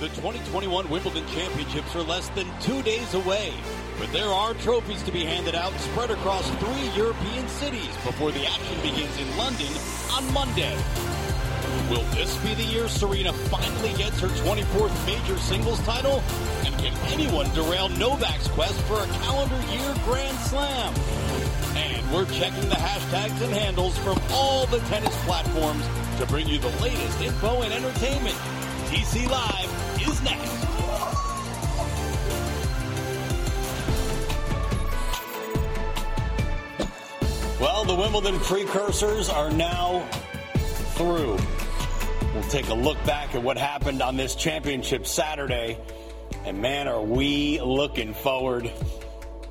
The 2021 Wimbledon Championships are less than two days away, but there are trophies to be handed out spread across three European cities before the action begins in London on Monday. Will this be the year Serena finally gets her 24th major singles title? And can anyone derail Novak's quest for a calendar year Grand Slam? And we're checking the hashtags and handles from all the tennis platforms to bring you the latest info and entertainment. TC Live is next. Well, the Wimbledon precursors are now through. We'll take a look back at what happened on this championship Saturday. And man, are we looking forward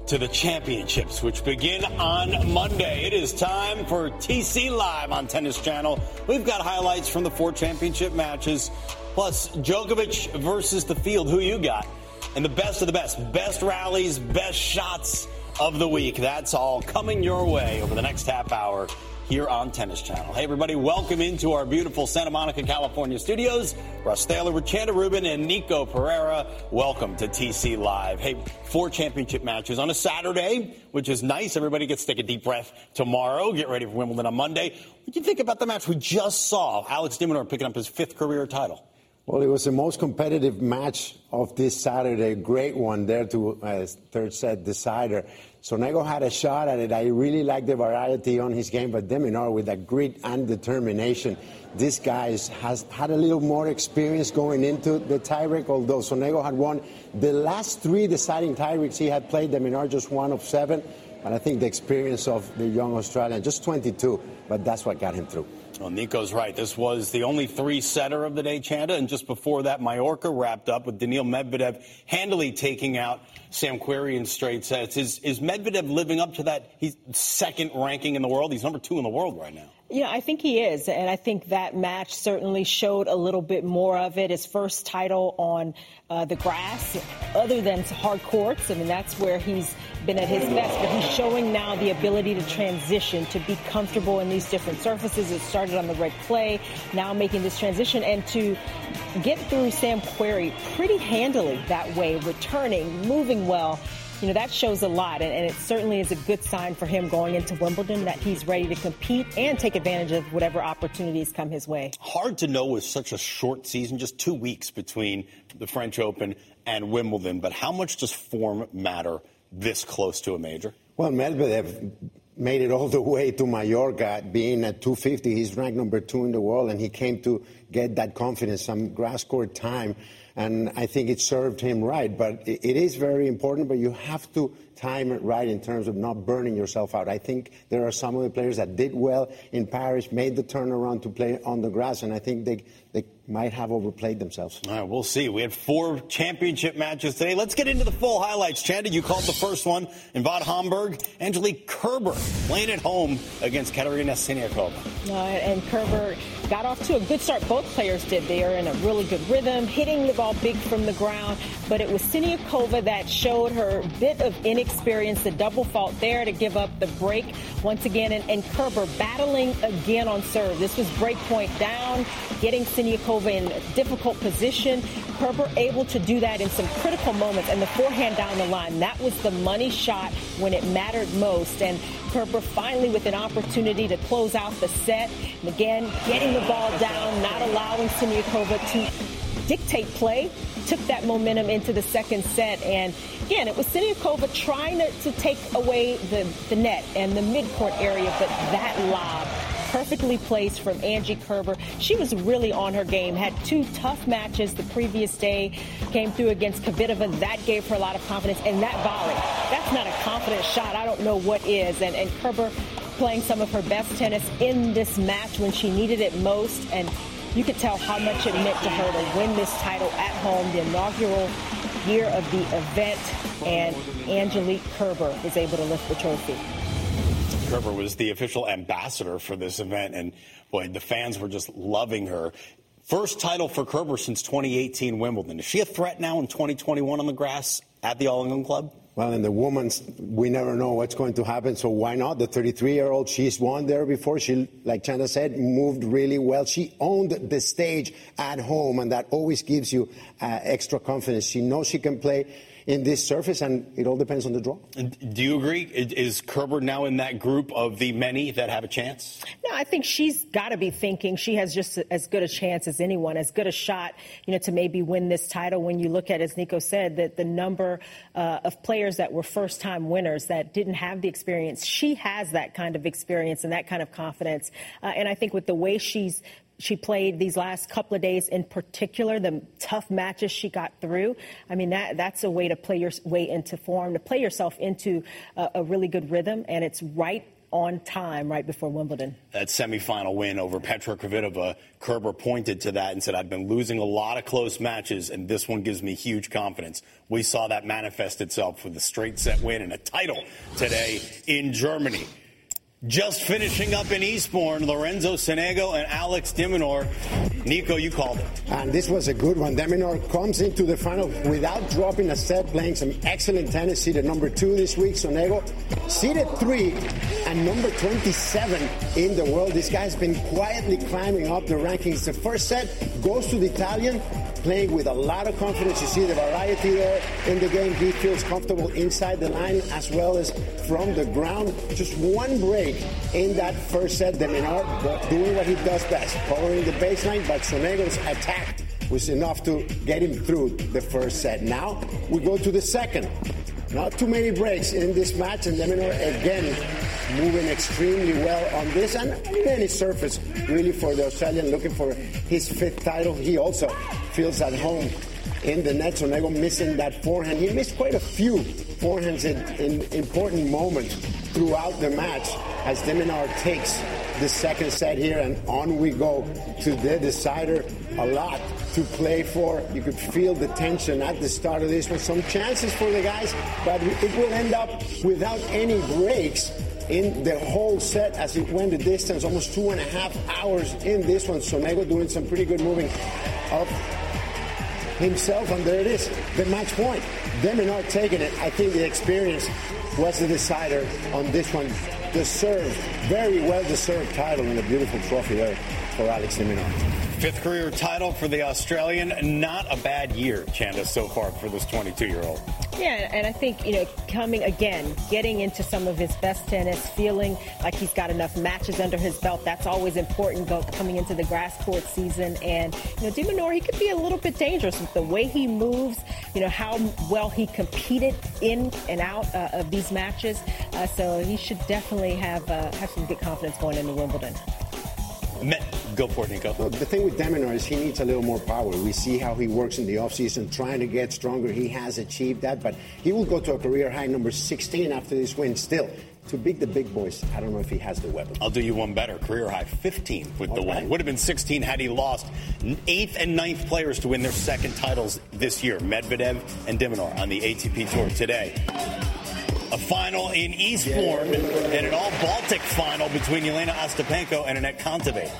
to the championships, which begin on Monday. It is time for TC Live on Tennis Channel. We've got highlights from the four championship matches, plus Djokovic versus the field. Who you got? And the best of the best, best rallies, best shots of the week. That's all coming your way over the next half hour here on Tennis Channel. Hey, everybody, welcome into our beautiful Santa Monica, California studios. Russ Taylor with Chanda Rubin and Nico Pereira. Welcome to TC Live. Hey, four championship matches on a Saturday, which is nice. Everybody gets to take a deep breath tomorrow. Get ready for Wimbledon on Monday. What do you think about the match we just saw? Alex de Minaur picking up his fifth career title. Well, it was the most competitive match of this Saturday. Great one there to uh, third set decider. Sonego had a shot at it. I really like the variety on his game, but de Minaur with that grit and determination. This guy has had a little more experience going into the tiebreak, although Sonego had won the last three deciding tiebreaks he had played. de Minaur just one of seven. And I think the experience of the young Australian, just 22, but that's what got him through. Well, Nico's right. This was the only three setter of the day, Chanda. And just before that, Mallorca wrapped up with Daniil Medvedev handily taking out Sam Querrey in straight sets. Is, is Medvedev living up to that? He's second ranking in the world. He's number two in the world right now. Yeah, I think he is. And I think that match certainly showed a little bit more of it. His first title on uh, the grass, other than hard courts. I mean, that's where he's been at his best. But he's showing now the ability to transition, to be comfortable in these different surfaces. It started on the red clay, now making this transition, and to get through Sam Querrey pretty handily that way, returning, moving well you know, that shows a lot. And, and, it certainly is a good sign for him going into Wimbledon that he's ready to compete and take advantage of whatever opportunities come his way. Hard to know with such a short season, just two weeks between the French Open and Wimbledon. But how much does form matter this close to a major? Well, Medvedev made it all the way to Mallorca, being at 250. He's ranked number two in the world, and he came to get that confidence, some grass court time and I think it served him right. But it is very important, but you have to time it right in terms of not burning yourself out. I think there are some of the players that did well in Paris, made the turnaround to play on the grass, and I think they, they might have overplayed themselves. All right, we'll see. We had four championship matches today. Let's get into the full highlights. Chanda, you called the first one in Bad Homburg. Angelique Kerber playing at home against Katerina Siniakova. Uh, and Kerber got off to a good start. Both players did. They are in a really good rhythm, hitting the ball big from the ground. But it was Siniakova that showed her bit of inexperience, the double fault there to give up the break once again. And, and Kerber battling again on serve. This was break point down, getting Siniakova in a difficult position. Kerber able to do that in some critical moments. And the forehand down the line, that was the money shot when it mattered most. And Kerber finally with an opportunity to close out the set. Again, getting the ball down, not allowing Siniakova to dictate play, took that momentum into the second set. And again, it was Siniakova trying to, to take away the, the net and the midcourt area, but that lob perfectly placed from Angie Kerber. She was really on her game, had two tough matches the previous day, came through against Kvitova. That gave her a lot of confidence. And that volley, that's not a confident shot. I don't know what is. And, and Kerber playing some of her best tennis in this match when she needed it most. And you could tell how much it meant to her to win this title at home, the inaugural year of the event, and Angelique Kerber is able to lift the trophy. Kerber was the official ambassador for this event, and boy, the fans were just loving her. First title for Kerber since 2018 Wimbledon. Is she a threat now in 2021 on the grass at the All England Club? Well, in the women's, we never know what's going to happen, so why not? The 33-year-old, she's won there before. She, like Chanda said, moved really well. She owned the stage at home, and that always gives you uh, extra confidence. She knows she can play in this surface, and it all depends on the draw. Do you agree? Is Kerber now in that group of the many that have a chance? No, I think she's got to be thinking she has just as good a chance as anyone, as good a shot, you know, to maybe win this title. When you look at, as Nico said, that the number uh, of players that were first-time winners that didn't have the experience, she has that kind of experience and that kind of confidence. Uh, and I think with the way she's she played these last couple of days in particular, the tough matches she got through. I mean, that that's a way to play your way into form, to play yourself into a, a really good rhythm, and it's right on time right before Wimbledon. That semifinal win over Petra Kvitova, Kerber pointed to that and said, I've been losing a lot of close matches, and this one gives me huge confidence. We saw that manifest itself with a straight set win and a title today in Germany. Just finishing up in Eastbourne, Lorenzo Sonego and Alex de Minaur. Nico, you called it. And this was a good one. de Minaur comes into the final without dropping a set, playing some excellent tennis. Seeded number two this week. Sonego seeded three and number 27 in the world. This guy's been quietly climbing up the rankings. The first set goes to the Italian playing with a lot of confidence. You see the variety there in the game. He feels comfortable inside the line as well as from the ground. Just one break in that first set. Minaur doing what he does best, covering the baseline, but Sonego's attack was enough to get him through the first set. Now we go to the second. Not too many breaks in this match, and de again moving extremely well on this and any surface really for the Australian looking for his fifth title. He also feels at home in the net. Sonego missing that forehand. He missed quite a few forehands in, in important moments throughout the match as de Minaur takes the second set here and on we go to the decider. A lot to play for. You could feel the tension at the start of this one. Some chances for the guys, but it will end up without any breaks in the whole set as it went the distance, almost two and a half hours in this one. Sonego doing some pretty good moving of himself, and there it is, the match point. de Minaur taking it. I think the experience was the decider on this one. Deserved, very well deserved title and a beautiful trophy there for Alex Minaur. Fifth career title for the Australian. Not a bad year, Chanda, so far for this 22 year old. Yeah, and I think, you know, coming again, getting into some of his best tennis, feeling like he's got enough matches under his belt, that's always important coming into the grass court season. And, you know, de Minaur, he could be a little bit dangerous with the way he moves, you know, how well he competed in and out uh, of these matches. Uh, so he should definitely have, uh, have some good confidence going into Wimbledon. Go for it, Nico. Well, the thing with de Minaur is he needs a little more power. We see how he works in the offseason, trying to get stronger. He has achieved that, but he will go to a career high number 16 after this win. Still, to beat the big boys, I don't know if he has the weapon. I'll do you one better. Career high 15 with the win. Would have been 16 had he lost. Eighth and ninth players to win their second titles this year Medvedev and de Minaur on the ATP Tour today a final in Eastbourne and an all Baltic final between Jelena Ostapenko and Anett Kontaveit.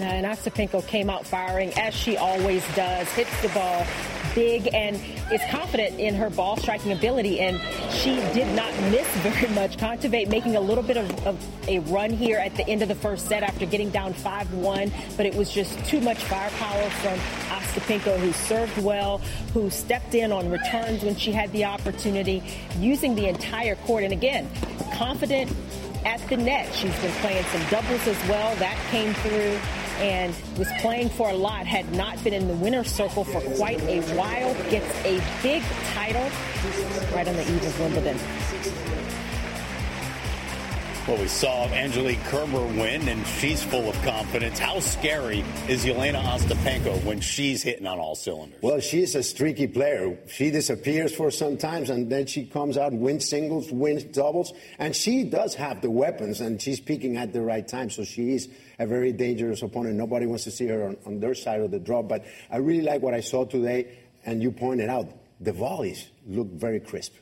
And Ostapenko came out firing as she always does, hits the ball big and is confident in her ball striking ability. And she did not miss very much. Kontaveit making a little bit of, of, a run here at the end of the first set after getting down 5-1, but it was just too much firepower from Ostapenko, who served well, who stepped in on returns when she had the opportunity, using the entire court. And again, confident at the net. She's been playing some doubles as well. That came through and was playing for a lot, had not been in the winner's circle for quite a while, gets a big title right on the eve of Wimbledon. Well, we saw Angelique Kerber win, and she's full of confidence. How scary is Jelena Ostapenko when she's hitting on all cylinders? Well, she's a streaky player. She disappears for some times, and then she comes out wins singles, wins doubles, and she does have the weapons, and she's peaking at the right time. So she is a very dangerous opponent. Nobody wants to see her on, on their side of the draw. But I really like what I saw today, and you pointed out the volleys look very crisp.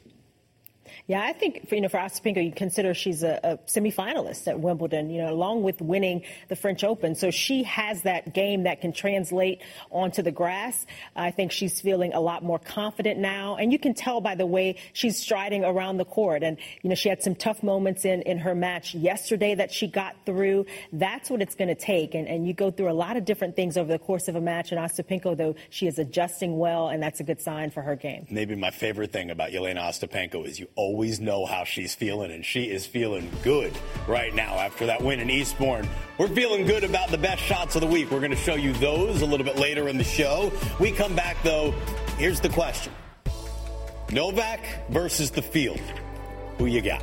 Yeah, I think you know for Ostapenko, you consider she's a, a, semifinalist at Wimbledon. You know, along with winning the French Open, so she has that game that can translate onto the grass. I think she's feeling a lot more confident now, and you can tell by the way she's striding around the court. And you know, she had some tough moments in in her match yesterday that she got through. That's what it's going to take, and and you go through a lot of different things over the course of a match. And Ostapenko, though, she is adjusting well, and that's a good sign for her game. Maybe my favorite thing about Jelena Ostapenko is you always always know how she's feeling, and she is feeling good right now after that win in Eastbourne. We're feeling good about the best shots of the week. We're going to show you those a little bit later in the show. We come back, though. Here's the question Novak versus the field. Who you got?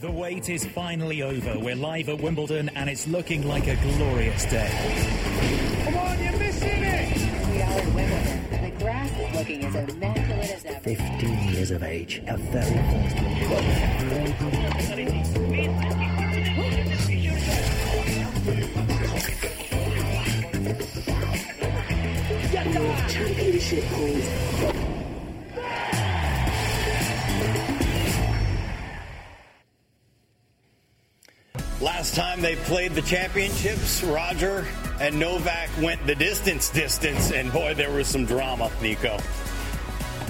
The wait is finally over. We're live at Wimbledon and it's looking like a glorious day. Come on, you're missing it! We are at Wimbledon. And the grass is looking as immaculate as ever. 15 years of age, a very first Championship points. Last time they played the championships, Roger and Novak went the distance distance, and boy, there was some drama, Nico.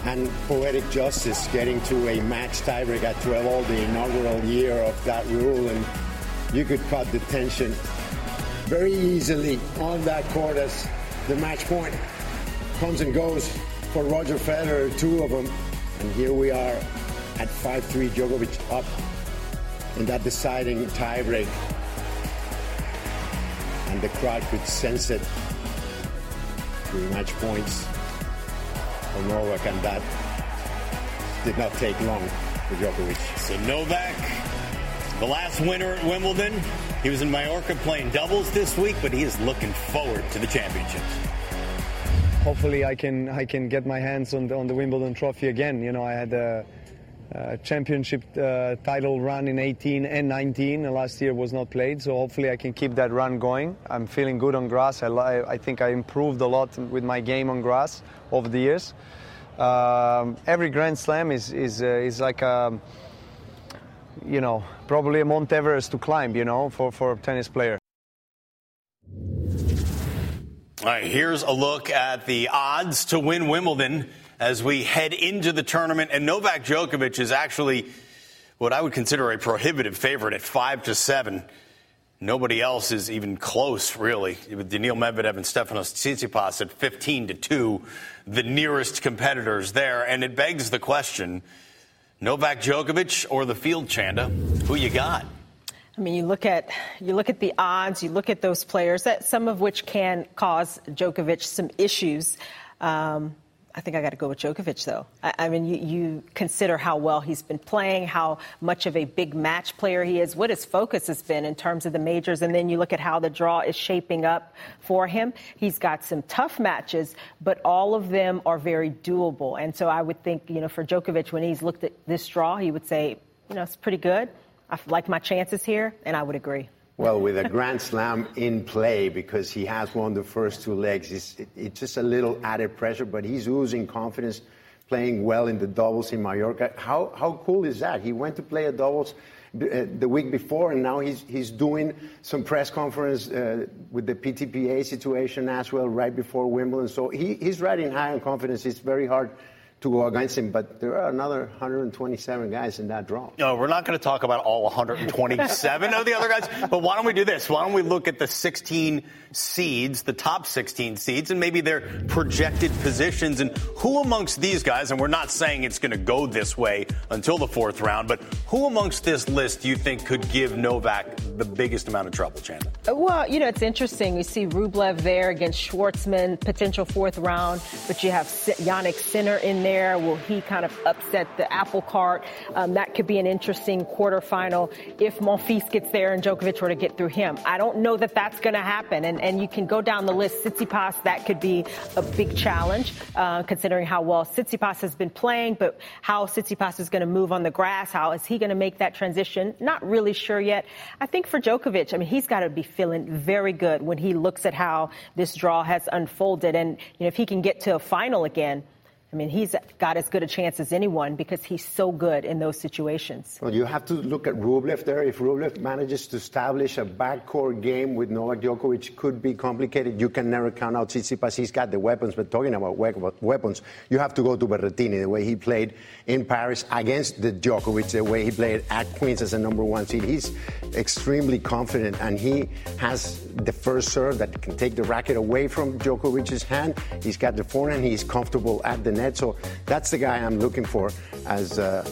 And poetic justice getting to a match tiebreak at 12 all the inaugural year of that rule, and you could cut the tension very easily on that court as the match point comes and goes for Roger Federer, two of them. And here we are at 5-3, Djokovic up in that deciding tiebreak. And the crowd could sense it. Three match points for Novak, and that did not take long for Djokovic. So Novak, the last winner at Wimbledon, he was in Mallorca playing doubles this week, but he is looking forward to the championships. Hopefully, I can I can get my hands on the, on the Wimbledon trophy again. You know, I had a uh, championship uh, title run in 18 and 19. last year was not played, so hopefully I can keep that run going. I'm feeling good on grass. I, I think I improved a lot with my game on grass over the years. Um, every Grand Slam is is uh, is like a you know probably a Mount Everest to climb. You know for for a tennis player. All right, here's a look at the odds to win Wimbledon as we head into the tournament. And Novak Djokovic is actually what I would consider a prohibitive favorite at five to seven. Nobody else is even close, really. With Daniil Medvedev and Stefanos Tsitsipas at 15 to 2, the nearest competitors there. And it begs the question Novak Djokovic or the field, Chanda? Who you got? I mean, you look at you look at the odds, you look at those players, that some of which can cause Djokovic some issues. Um, I think I got to go with Djokovic, though. I, I mean, you, you, consider how well he's been playing, how much of a big match player he is, what his focus has been in terms of the majors, and then you look at how the draw is shaping up for him. He's got some tough matches, but all of them are very doable. And so I would think, you know, for Djokovic, when he's looked at this draw, he would say, you know, it's pretty good. I like my chances here, and I would agree. Well, with a Grand Slam in play because he has won the first two legs, it's, it's just a little added pressure, but he's oozing confidence, playing well in the doubles in Mallorca. How, how cool is that? He went to play a doubles uh, the week before, and now he's, he's doing some press conference uh, with the PTPA situation as well right before Wimbledon. So he, he's riding high on confidence. It's very hard to go against him. But there are another 127 guys in that draw. No, we're not going to talk about all 127 of the other guys. But why don't we do this? Why don't we look at the 16 seeds, the top 16 seeds, and maybe their projected positions, and who amongst these guys? And we're not saying it's going to go this way until the fourth round, but who amongst this list do you think could give Novak the biggest amount of trouble, Chanda? Well, you know, it's interesting. You see Rublev there against Schwartzman, potential fourth round, but you have Jannik Sinner in there. Will he kind of upset the apple cart? Um, that could be an interesting quarterfinal if Monfils gets there and Djokovic were to get through him. I don't know that that's going to happen. And, and you can go down the list. Tsitsipas, that could be a big challenge, uh, considering how well Tsitsipas has been playing, but how Tsitsipas is going to move on the grass. How is he going to make that transition? Not really sure yet. I think for Djokovic, I mean, he's got to be feeling very good when he looks at how this draw has unfolded. And, you know, if he can get to a final again, I mean, he's got as good a chance as anyone because he's so good in those situations. Well, you have to look at Rublev there. If Rublev manages to establish a backcourt game with Novak Djokovic, could be complicated. You can never count out Tsitsipas. He's got the weapons, but talking about weapons, you have to go to Berrettini, the way he played in Paris against the Djokovic, the way he played at Queens as a number one seed. He's extremely confident, and he has the first serve that can take the racket away from Djokovic's hand. He's got the forehand. He's comfortable at the net. So that's the guy I'm looking for as uh,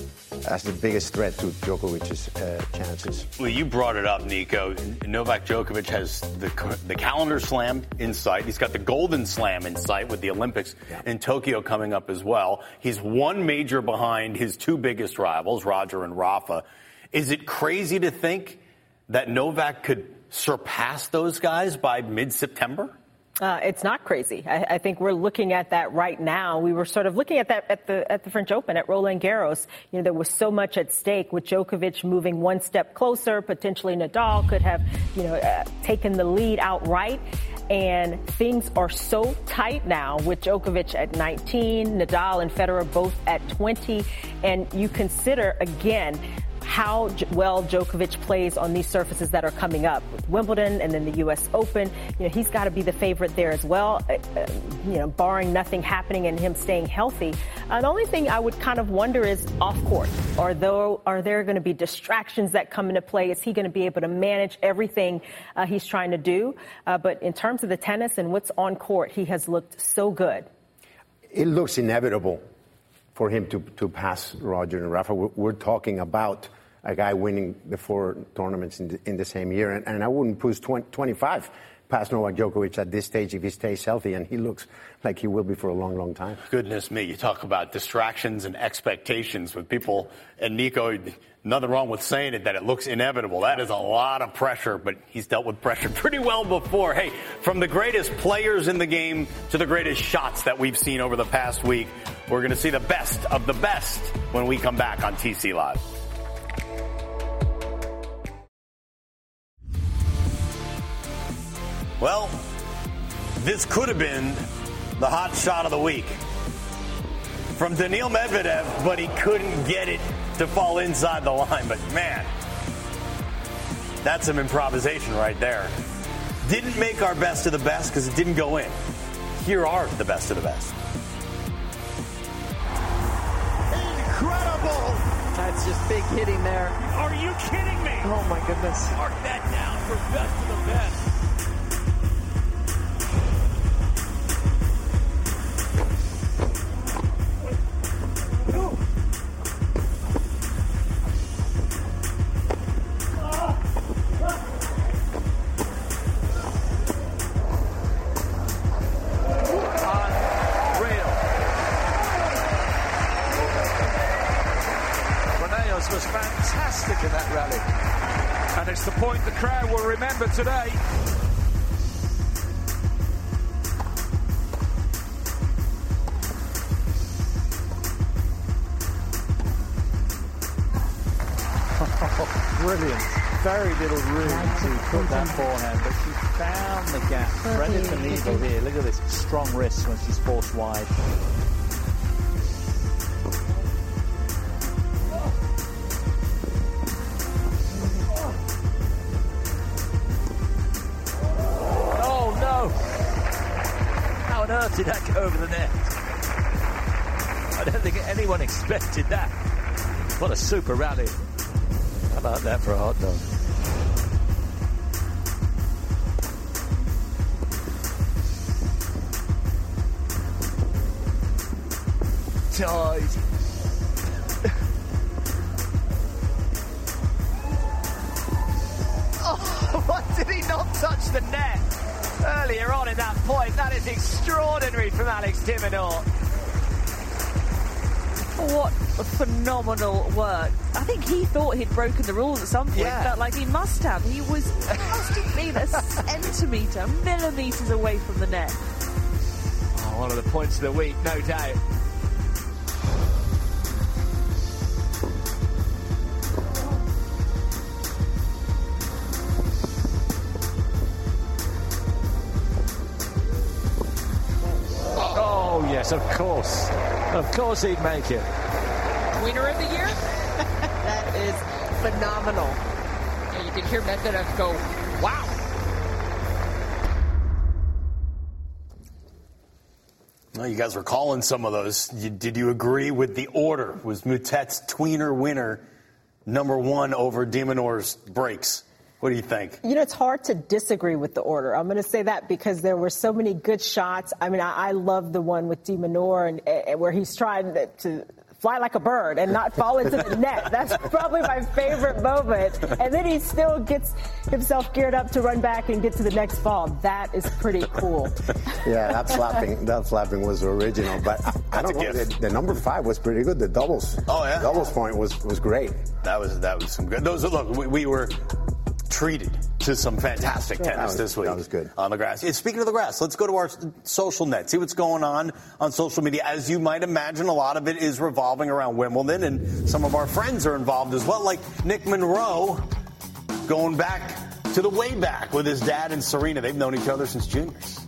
as the biggest threat to Djokovic's uh, chances. Well, you brought it up, Nico. Novak Djokovic has the the calendar slam in sight. He's got the golden slam in sight with the Olympics yeah. in Tokyo coming up as well. He's one major behind his two biggest rivals, Roger and Rafa. Is it crazy to think that Novak could surpass those guys by mid-September? Uh, it's not crazy. I, I, think we're looking at that right now. We were sort of looking at that at the at the French Open at Roland Garros. You know, there was so much at stake with Djokovic moving one step closer. Potentially, Nadal could have you know uh, taken the lead outright. And things are so tight now with Djokovic at 19, Nadal and Federer both at 20. And you consider again how well Djokovic plays on these surfaces that are coming up with Wimbledon and then the U.S. Open. You know, he's got to be the favorite there as well, uh, uh, you know, barring nothing happening and him staying healthy. Uh, the only thing I would kind of wonder is off court. Are, are there going to be distractions that come into play? Is he going to be able to manage everything uh, he's trying to do? Uh, but in terms of the tennis and what's on court, he has looked so good. It looks inevitable for him to, to pass Roger and Rafa. We're, we're talking about a guy winning the four tournaments in the, in the same year. And, and I wouldn't push 20, 25 past Novak Djokovic at this stage if he stays healthy, and he looks like he will be for a long, long time. Goodness me, you talk about distractions and expectations with people, and Nico, nothing wrong with saying it that it looks inevitable. That is a lot of pressure, but he's dealt with pressure pretty well before. Hey, from the greatest players in the game to the greatest shots that we've seen over the past week, we're going to see the best of the best when we come back on TC Live. Well, this could have been the hot shot of the week from Daniil Medvedev, but he couldn't get it to fall inside the line. But man, that's some improvisation right there. Didn't make our best of the best because it didn't go in. Here are the best of the best. Incredible! That's just big hitting there. Are you kidding me? Oh my goodness. Mark that down for best of the best. Today. Brilliant. Very little room to put that forehand, but she found the gap. Brenda Tonivo here. Look at this strong wrist when she's forced wide. Did that go over the net? I don't think anyone expected that. What a super rally. How about that for a hot dog? Tied. oh, what did he not touch the net earlier on in that point? That is extraordinary from Alex de Minaur. What phenomenal work. I think he thought he'd broken the rules at some point. Yeah. Felt like he must have. He was must have been a centimetre, millimetres away from the net. Oh, one of the points of the week, no doubt. Yes, of course. Of course he'd make it. Winner of the year? that is phenomenal. And you can hear Medvedev go, wow. Well, you guys were calling some of those. You, did you agree with the order? Was Moutet's tweener winner number one over de Minaur's breaks? What do you think? You know, it's hard to disagree with the order. I'm going to say that because there were so many good shots. I mean, I, I love the one with de Minaur and, and where he's trying to, to fly like a bird and not fall into the net. That's probably my favorite moment. And then he still gets himself geared up to run back and get to the next ball. That is pretty cool. Yeah, that slapping, that slapping was original. But I, I don't know. The, the number five was pretty good. The doubles. Oh yeah, doubles point was was great. That was that was some good. Those are look. We, we were treated to some fantastic tennis was- this week. that was good. on the grass. Yeah, Speaking of the grass, let's go to our social net, see what's going on on social media. As you might imagine, a lot of it is revolving around Wimbledon, and some of our friends are involved as well, like Nick Monroe, going back to the way back with his dad and Serena. They've known each other since juniors.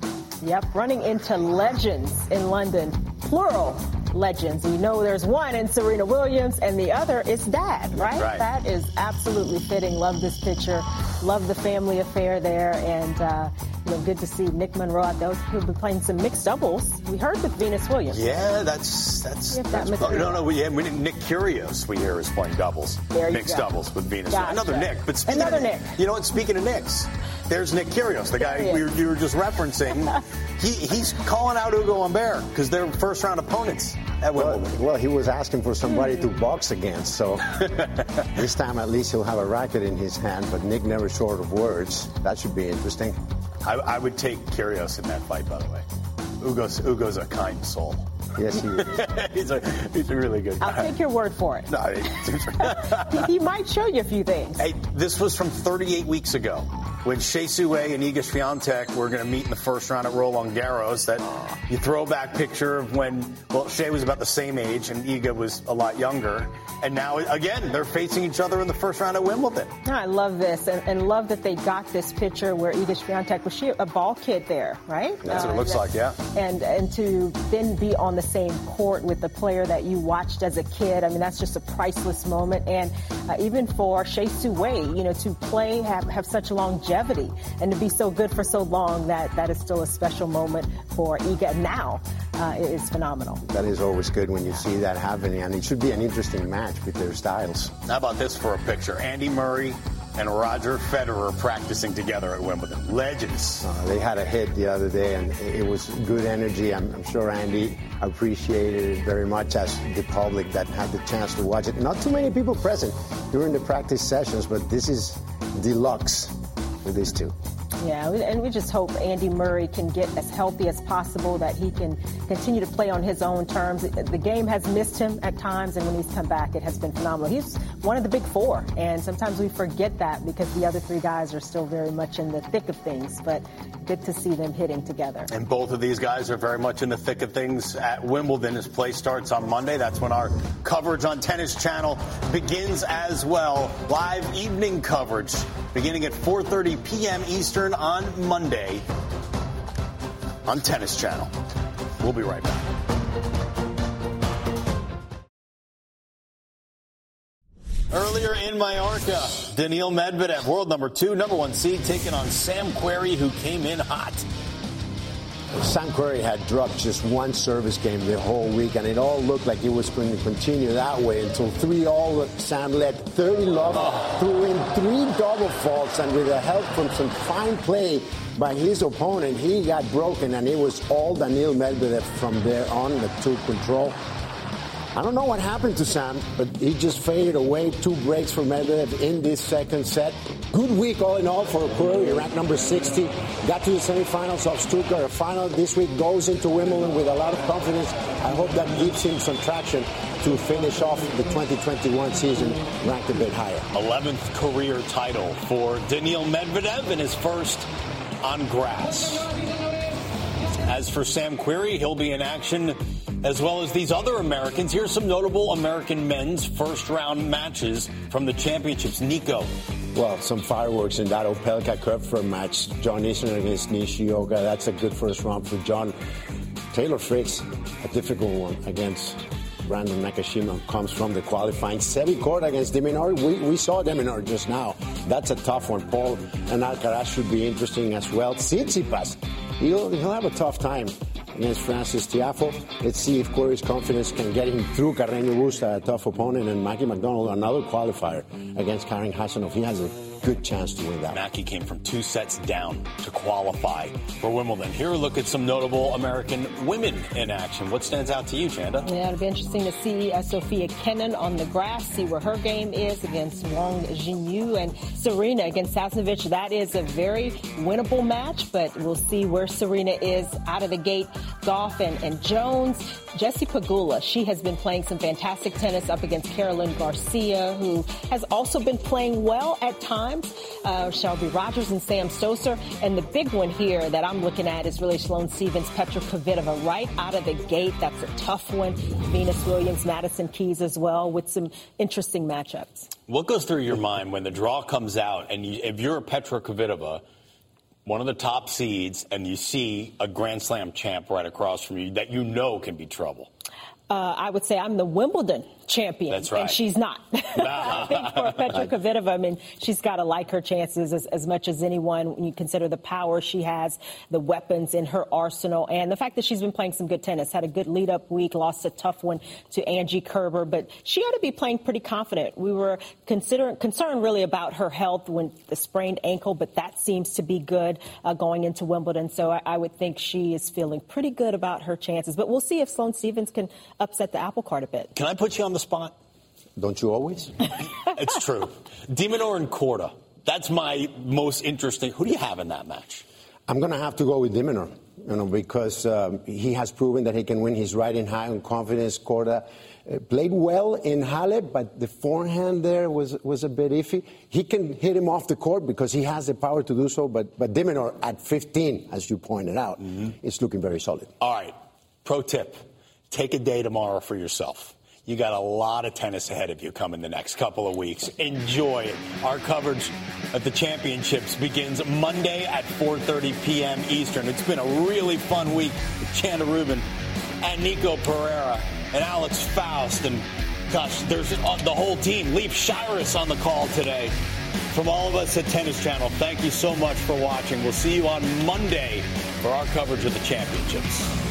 Yep, running into legends in London, plural legends. We know there's one in Serena Williams, and the other is Dad, right? Right. That is absolutely fitting. Love this picture. Love the family affair there, and uh, you know, good to see Nick Monroe out there. He'll be playing some mixed doubles. We heard with Venus Williams. Yeah, that's that's. That that's no, no, we, yeah, we Nick Kyrgios we hear is playing doubles, There you mixed go. doubles with Venus. Gotcha. Another Nick, but speaking Another of, Nick. You know what? Speaking of Nicks, there's Nick Kyrgios, the guy we were, you were just referencing. he, he's calling out Ugo Humbert because they're first round opponents at Wimbledon. Well, he was asking for somebody to box against, so this time at least he'll have a racket in his hand. But Nick never short of words. That should be interesting. I, I would take Kyrgios in that fight, by the way. Ugo's Ugo's a kind soul. Yes, he is. he's a he's a really good guy. I'll take your word for it. No, he, he might show you a few things. Hey, this was from 38 weeks ago when Hsieh Sue and Iga Swiatek were going to meet in the first round at Roland Garros. That you throwback picture of when well Hsieh was about the same age and Iga was a lot younger, and now again they're facing each other in the first round at Wimbledon. I love this and, and love that they got this picture where Iga Swiatek was she a ball kid there, right? That's what it looks that- like, yeah. And and to then be on the same court with the player that you watched as a kid, I mean that's just a priceless moment. And uh, even for Hsieh Sue you know, to play have have such longevity and to be so good for so long that that is still a special moment for Iga. Now uh, it is phenomenal. That is always good when you see that happening, and it should be an interesting match with their styles. How about this for a picture? Andy Murray and Roger Federer practicing together at Wimbledon. Legends. Uh, they had a hit the other day, and it was good energy. I'm, I'm sure Andy appreciated it very much as the public that had the chance to watch it. Not too many people present during the practice sessions, but this is deluxe with these two. Yeah, and we just hope Andy Murray can get as healthy as possible, that he can continue to play on his own terms. The game has missed him at times, and when he's come back, it has been phenomenal. He's one of the big four, and sometimes we forget that because the other three guys are still very much in the thick of things, but good to see them hitting together. And both of these guys are very much in the thick of things at Wimbledon as play starts on Monday. That's when our coverage on Tennis Channel begins as well. Live evening coverage beginning at 4:30 p.m. Eastern on Monday on Tennis Channel. We'll be right back. Earlier in Mallorca, Daniil Medvedev, world number two, number one seed, taking on Sam Querrey, who came in hot. Sam Querrey had dropped just one service game the whole week, and it all looked like it was going to continue that way until three all. Sam led 30 love, threw in three double faults, and with the help from some fine play by his opponent, he got broken, and it was all Daniil Medvedev from there on that took control. I don't know what happened to Sam, but he just faded away. Two breaks for Medvedev in this second set. Good week all in all for Querrey, ranked number 60. Got to the semifinals of Stuttgart. A final this week goes into Wimbledon with a lot of confidence. I hope that gives him some traction to finish off the 2021 season ranked a bit higher. 11th career title for Daniil Medvedev in his first on grass. As for Sam Querrey, he'll be in action as well as these other Americans. Here's some notable American men's first round matches from the championships. Nico. Well, some fireworks in that Opelka Koepfer match. John Isner against Nishioka. That's a good first round for John. Taylor Fritz, a difficult one against Brandon Nakashima comes from the qualifying. Sebi Korda against de Minaur. We, we saw de Minaur just now. That's a tough one. Paul and Alcaraz should be interesting as well. Tsitsipas, he'll, he'll have a tough time against Francis Tiafoe. Let's see if Querrey's confidence can get him through Carreño Busta, a tough opponent, and Mackie McDonald, another qualifier against Karen Khachanov. He has a good chance to win that. Mackie came from two sets down to qualify for Wimbledon. Here, a look at some notable American women in action. What stands out to you, Chanda? Yeah, it'll be interesting to see uh, Sofia Kenin on the grass, see where her game is against Wang Jinyu and Serena against Sasnovich. That is a very winnable match, but we'll see where Serena is out of the gate. Gauff and, and Jones. Jessie Pegula, she has been playing some fantastic tennis up against Caroline Garcia, who has also been playing well at times. Uh, Shelby Rogers and Sam Stosur. And the big one here that I'm looking at is really Sloane Stevens, Petra Kvitova right out of the gate. That's a tough one. Venus Williams, Madison Keys as well with some interesting matchups. What goes through your mind when the draw comes out and you, if you're a Petra Kvitova, one of the top seeds, and you see a Grand Slam champ right across from you that you know can be trouble? Uh, I would say I'm the Wimbledon champion. That's right. And she's not. I think for Petra Kvitova, I mean, she's got to like her chances as, as, much as anyone when you consider the power she has, the weapons in her arsenal, and the fact that she's been playing some good tennis. Had a good lead up week, lost a tough one to Angie Kerber, but she ought to be playing pretty confident. We were considering, concerned really about her health when the sprained ankle, but that seems to be good uh, going into Wimbledon. So I, I would think she is feeling pretty good about her chances. But we'll see if Sloane Stevens can upset the apple cart a bit. Can I put you on the spot? Don't you always? it's true. de Minaur and Korda. That's my most interesting. Who do you have in that match? I'm going to have to go with de Minaur, you know, because um, he has proven that he can win. He's riding high on confidence. Korda uh, played well in Halle, but the forehand there was was a bit iffy. He can hit him off the court because he has the power to do so. But but de Minaur at 15, as you pointed out, mm-hmm. is looking very solid. All right. Pro tip: Take a day tomorrow for yourself. You got a lot of tennis ahead of you coming the next couple of weeks. Enjoy it. Our coverage of the championships begins Monday at 4:30 p.m. Eastern. It's been a really fun week with Chanda Rubin and Nico Pereira and Alex Faust and gosh, there's uh, the whole team. Leap Shirus on the call today. From all of us at Tennis Channel, thank you so much for watching. We'll see you on Monday for our coverage of the championships.